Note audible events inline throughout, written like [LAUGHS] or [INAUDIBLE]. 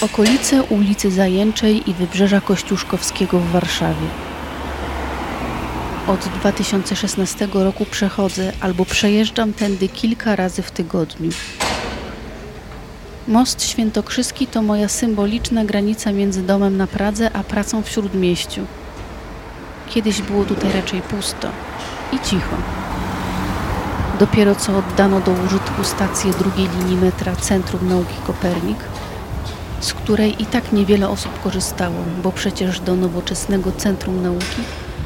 Okolice ulicy Zajęczej i Wybrzeża Kościuszkowskiego w Warszawie. Od 2016 roku przechodzę albo przejeżdżam tędy kilka razy w tygodniu. Most Świętokrzyski to moja symboliczna granica między domem na Pradze a pracą w Śródmieściu. Kiedyś było tutaj raczej pusto i cicho. Dopiero co oddano do użytku stację drugiej linii metra Centrum Nauki Kopernik, z której i tak niewiele osób korzystało, bo przecież do nowoczesnego Centrum Nauki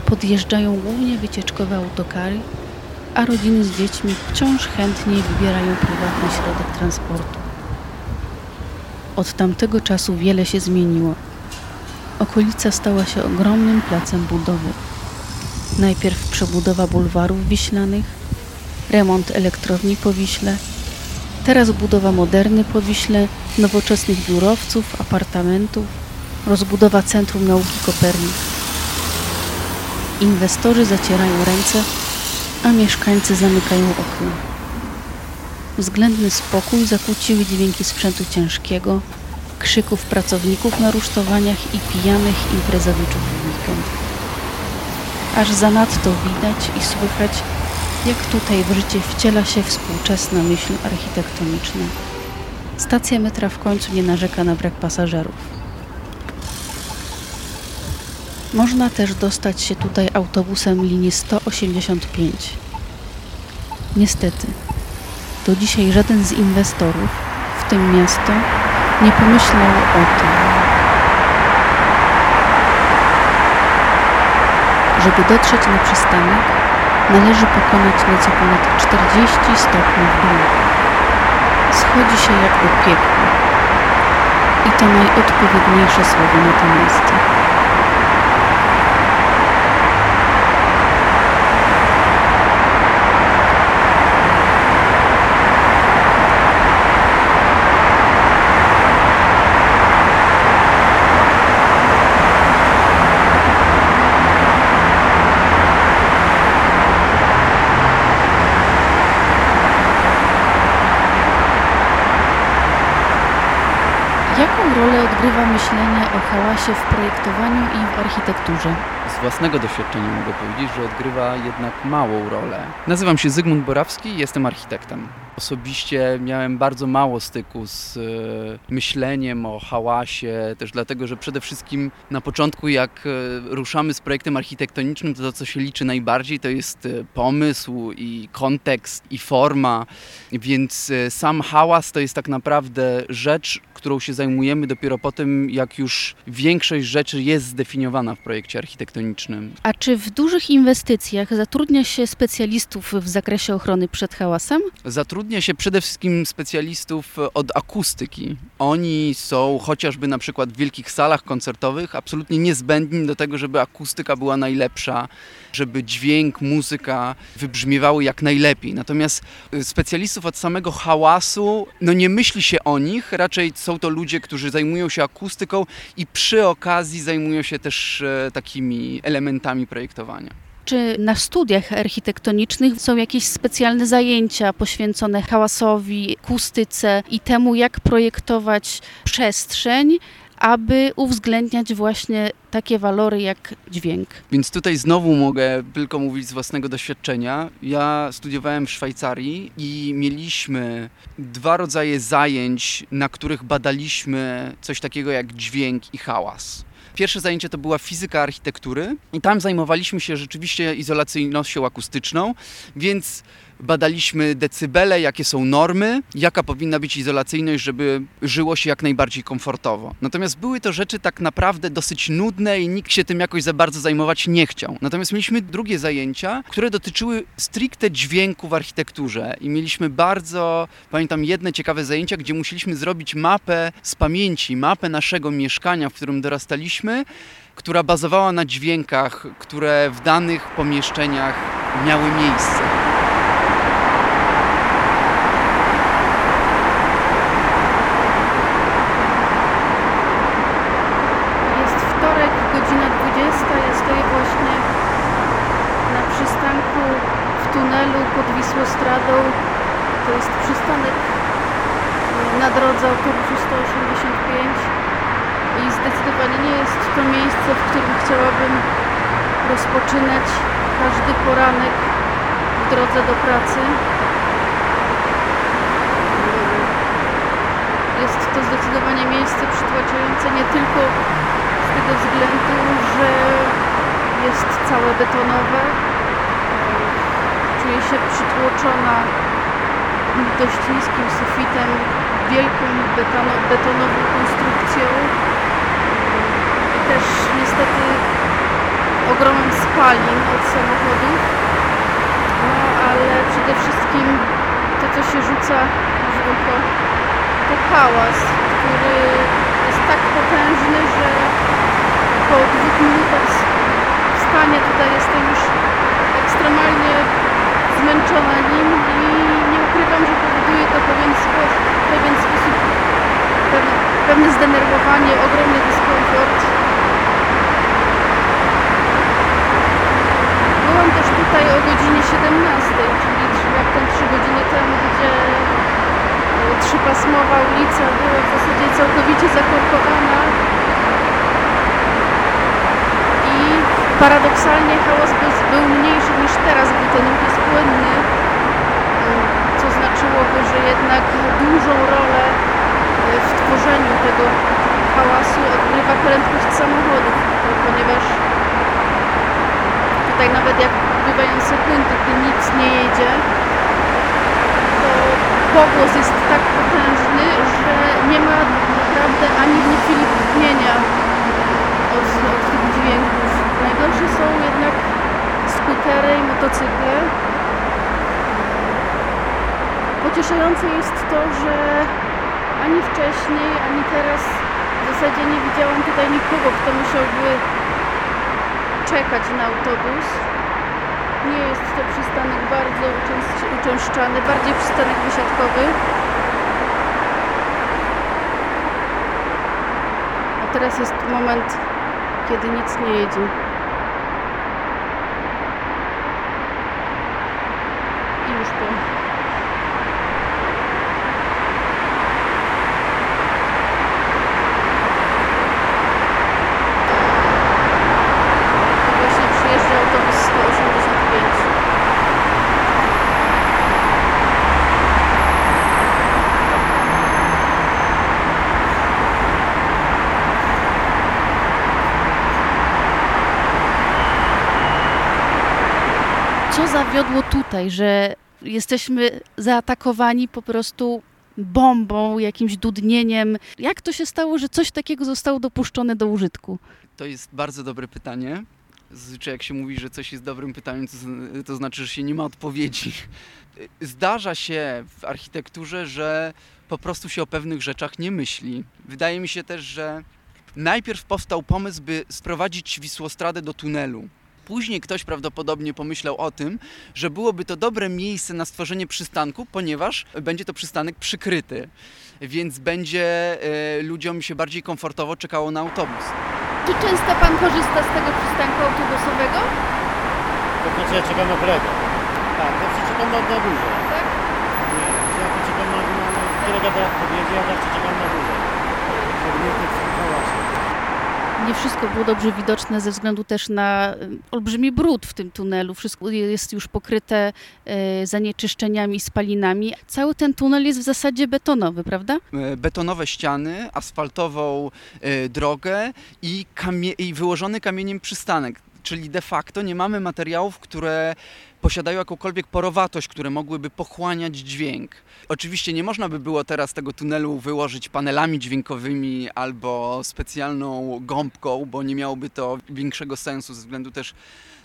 podjeżdżają głównie wycieczkowe autokary, a rodziny z dziećmi wciąż chętnie wybierają prywatny środek transportu. Od tamtego czasu wiele się zmieniło. Okolica stała się ogromnym placem budowy. Najpierw przebudowa bulwarów wiślanych, remont elektrowni po Wiśle, teraz budowa moderny po Wiśle, nowoczesnych biurowców, apartamentów, rozbudowa Centrum Nauki Kopernik. Inwestorzy zacierają ręce, a mieszkańcy zamykają okna. Względny spokój zakłóciły dźwięki sprzętu ciężkiego, krzyków pracowników na rusztowaniach i pijanych imprezowiczów w weekend. Aż zanadto widać i słychać, jak tutaj w życie wciela się współczesna myśl architektoniczna. Stacja metra w końcu nie narzeka na brak pasażerów. Można też dostać się tutaj autobusem linii 185. Niestety, do dzisiaj żaden z inwestorów, w tym miasto, nie pomyślał o tym. Żeby dotrzeć na przystanek, należy pokonać nieco ponad 40 stopni w dół. Schodzi się jak do piekła. I to najodpowiedniejsze słowo na to miejsce. Jaką rolę odgrywa myślenie o hałasie w projektowaniu i w architekturze? Z własnego doświadczenia mogę powiedzieć, że odgrywa jednak małą rolę. Nazywam się Zygmunt Borawski jestem architektem. Osobiście miałem bardzo mało styku z e, myśleniem o hałasie, też dlatego, że przede wszystkim na początku jak e, ruszamy z projektem architektonicznym, to to co się liczy najbardziej to jest e, pomysł i kontekst i forma, więc sam hałas to jest tak naprawdę rzecz, którą się zajmujemy dopiero po tym, jak już większość rzeczy jest zdefiniowana w projekcie architektonicznym. A czy w dużych inwestycjach zatrudnia się specjalistów w zakresie ochrony przed hałasem? Zatrudnia się przede wszystkim specjalistów od akustyki. Oni są chociażby na przykład w wielkich salach koncertowych absolutnie niezbędni do tego, żeby akustyka była najlepsza, żeby dźwięk, muzyka wybrzmiewały jak najlepiej. Natomiast y, specjalistów od samego hałasu, no nie myśli się o nich, raczej są to ludzie, którzy zajmują się akustyką i przy okazji zajmują się też e, takimi elementami projektowania. Czy na studiach architektonicznych są jakieś specjalne zajęcia poświęcone hałasowi, akustyce i temu, jak projektować przestrzeń, aby uwzględniać właśnie takie walory jak dźwięk? Więc tutaj znowu mogę tylko mówić z własnego doświadczenia. Ja studiowałem w Szwajcarii i mieliśmy dwa rodzaje zajęć, na których badaliśmy coś takiego jak dźwięk i hałas. Pierwsze zajęcie to była fizyka architektury i tam zajmowaliśmy się rzeczywiście izolacyjnością akustyczną, więc badaliśmy decybele, jakie są normy, jaka powinna być izolacyjność, żeby żyło się jak najbardziej komfortowo. Natomiast były to rzeczy tak naprawdę dosyć nudne i nikt się tym jakoś za bardzo zajmować nie chciał. Natomiast mieliśmy drugie zajęcia, które dotyczyły stricte dźwięku w architekturze i mieliśmy bardzo, pamiętam jedne ciekawe zajęcia, gdzie musieliśmy zrobić mapę z pamięci, mapę naszego mieszkania, w którym dorastaliśmy, która bazowała na dźwiękach, które w danych pomieszczeniach miały miejsce. Jest wtorek, godzina 20. Ja stoję właśnie na przystanku w tunelu pod Wisłostradą. To jest przystanek na drodze autobusu 185. i zdecydowanie nie jest to miejsce, w którym chciałabym rozpoczynać każdy poranek w drodze do pracy. Jest to zdecydowanie miejsce przytłaczające nie tylko z tego względu, że jest całe betonowe. Czuję się przytłoczona dość niskim sufitem, wielką betono, betonową konstrukcją też niestety ogromem spalin od samochodów. No ale przede wszystkim to, co się rzuca w ucho, to hałas, który jest tak potężny, że po dwóch minutach stania tutaj jestem już ekstremalnie zmęczona nim i nie ukrywam, że powoduje to pewien, spo, pewien sposób, pewne, pewne zdenerwowanie, ogromny dyskomfort. Byłam też tutaj o godzinie 17, czyli raptem 3 godziny temu, gdzie e, trzypasmowa ulica była w zasadzie całkowicie zakorkowana. I paradoksalnie hałas był mniejszy niż teraz, gdy ten ruch jest płynny, co znaczyłoby, że jednak dużą rolę e, w tworzeniu tego hałasu odgrywa prędkość samochodów, ponieważ tutaj nawet jak bywają sekundy, gdy nic nie jedzie, to pogłos jest tak potężny, że nie ma naprawdę ani w chwili tchnienia od, od tych dźwięków. Najgorsze są jednak skutery i motocykle. Pocieszające jest to, że ani wcześniej, ani teraz w zasadzie nie widziałam tutaj nikogo, kto musiałby czekać na autobus. Nie jest to przystanek bardzo uczęszczany, bardziej przystanek wysiadkowy. A teraz jest moment, kiedy nic nie jedzie. I już po. Właśnie przyjeżdża autobus 185. Co zawiodło tutaj, że jesteśmy zaatakowani po prostu bombą, jakimś dudnieniem? Jak to się stało, że coś takiego zostało dopuszczone do użytku? To jest bardzo dobre pytanie. Zazwyczaj jak się mówi, że coś jest dobrym pytaniem, to, to znaczy, że się nie ma odpowiedzi. [LAUGHS] Zdarza się w architekturze, że po prostu się o pewnych rzeczach nie myśli. Wydaje mi się też, że najpierw powstał pomysł, by sprowadzić Wisłostradę do tunelu. Później ktoś prawdopodobnie pomyślał o tym, że byłoby to dobre miejsce na stworzenie przystanku, ponieważ będzie to przystanek przykryty, więc będzie e, ludziom się bardziej komfortowo czekało na autobus. Czy często pan korzysta z tego przystanku autobusowego? To znaczy ja czekam na kolegę. Tak, zawsze czekam na, na górze. Tak. Nie, ja to czekam na, na, na kolega teraz podjedzie, ja zawsze czekam na górze. Żeby nie być w hałasie. Nie wszystko było dobrze widoczne ze względu też na y, olbrzymi brud w tym tunelu. Wszystko jest już pokryte y, zanieczyszczeniami, spalinami. Cały ten tunel jest w zasadzie betonowy, prawda? e, betonowe ściany, asfaltową e, drogę i, kamie- i wyłożony kamieniem przystanek. Czyli de facto nie mamy materiałów, które posiadają jakąkolwiek porowatość, które mogłyby pochłaniać dźwięk. Oczywiście nie można by było teraz tego tunelu wyłożyć panelami dźwiękowymi albo specjalną gąbką, bo nie miałoby to większego sensu ze względu też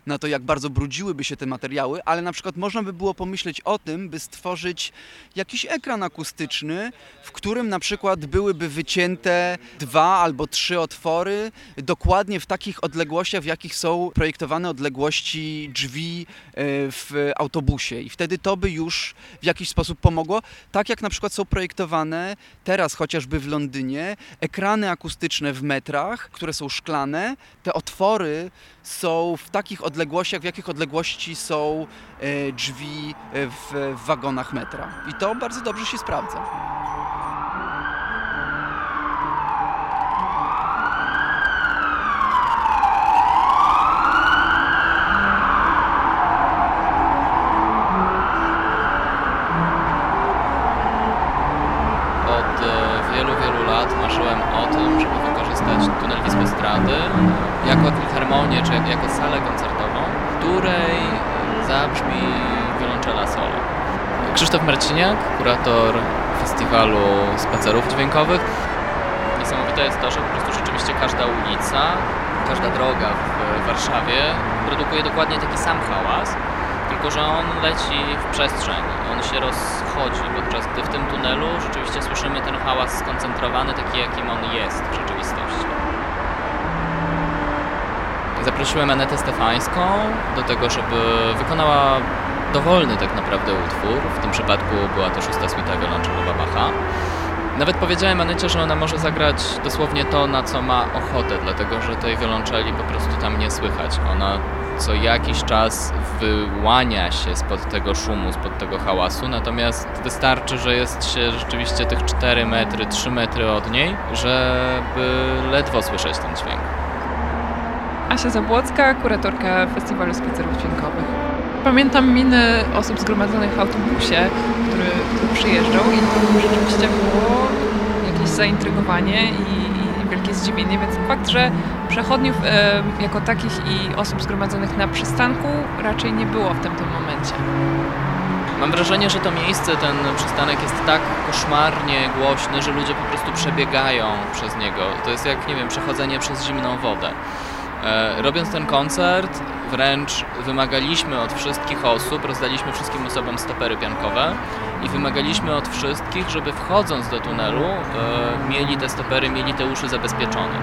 na to, jak bardzo brudziłyby się te materiały, ale na przykład można by było pomyśleć o tym, by stworzyć jakiś ekran akustyczny, w którym na przykład byłyby wycięte dwa albo trzy otwory, dokładnie w takich odległościach, w jakich są projektowane odległości drzwi e, w autobusie. I wtedy to by już w jakiś sposób pomogło. Tak jak na przykład są projektowane teraz chociażby w Londynie ekrany akustyczne w metrach, które są szklane. Te otwory są w takich odległościach, w jakich odległości są e, drzwi e, w wagonach metra. I to bardzo dobrze się sprawdza. Marciniak, kurator festiwalu spacerów dźwiękowych. Niesamowite jest to, że po prostu rzeczywiście każda ulica, każda droga w Warszawie produkuje dokładnie taki sam hałas, tylko że on leci w przestrzeń, on się rozchodzi, podczas gdy w tym tunelu rzeczywiście słyszymy ten hałas skoncentrowany, taki jakim on jest w rzeczywistości. Zaprosiłem Anetę Stefańską do tego, żeby wykonała dowolny tak naprawdę utwór. W tym przypadku była to szósta suita wiolonczelowa Bacha. Nawet powiedziałem Anecie, że ona może zagrać dosłownie to, na co ma ochotę, dlatego że tej wiolonczeli po prostu tam nie słychać. Ona co jakiś czas wyłania się spod tego szumu, spod tego hałasu, natomiast wystarczy, że jest się rzeczywiście tych 4 metry, 3 metry od niej, żeby ledwo słyszeć ten dźwięk. Asia Zabłocka, kuratorka Festiwalu Spacerów Dźwiękowych. Pamiętam miny osób zgromadzonych w autobusie, który, który przyjeżdżał i to rzeczywiście było jakieś zaintrygowanie i, i wielkie zdziwienie, więc fakt, że przechodniów e, jako takich i osób zgromadzonych na przystanku raczej nie było w tamtym momencie. Mam wrażenie, że to miejsce, ten przystanek jest tak koszmarnie głośny, że ludzie po prostu przebiegają przez niego. To jest jak, nie wiem, przechodzenie przez zimną wodę. E, robiąc ten koncert, wręcz wymagaliśmy od wszystkich osób, rozdaliśmy wszystkim osobom stopery piankowe i wymagaliśmy od wszystkich, żeby wchodząc do tunelu, e, mieli te stopery, mieli te uszy zabezpieczone.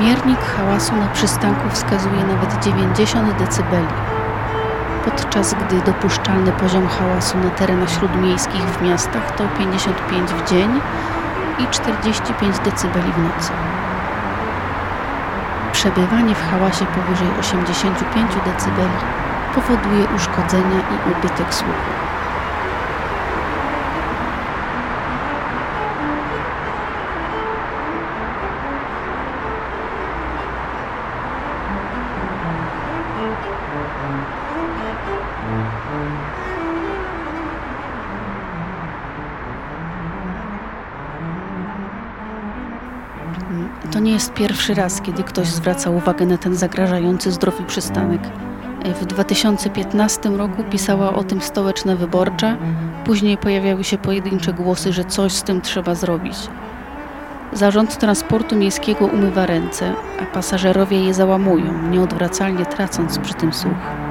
Miernik hałasu na przystanku wskazuje nawet 90 dB, podczas gdy dopuszczalny poziom hałasu na terenach śródmiejskich w miastach to 55 w dzień i 45 dB w nocy. Przebywanie w hałasie powyżej 85 dB powoduje uszkodzenia i ubytek słuchu. Pierwszy raz, kiedy ktoś zwraca uwagę na ten zagrażający zdrowiu przystanek. W 2015 roku pisała o tym stołeczna wyborcza, później pojawiały się pojedyncze głosy, że coś z tym trzeba zrobić. Zarząd transportu miejskiego umywa ręce, a pasażerowie je załamują, nieodwracalnie tracąc przy tym słuch.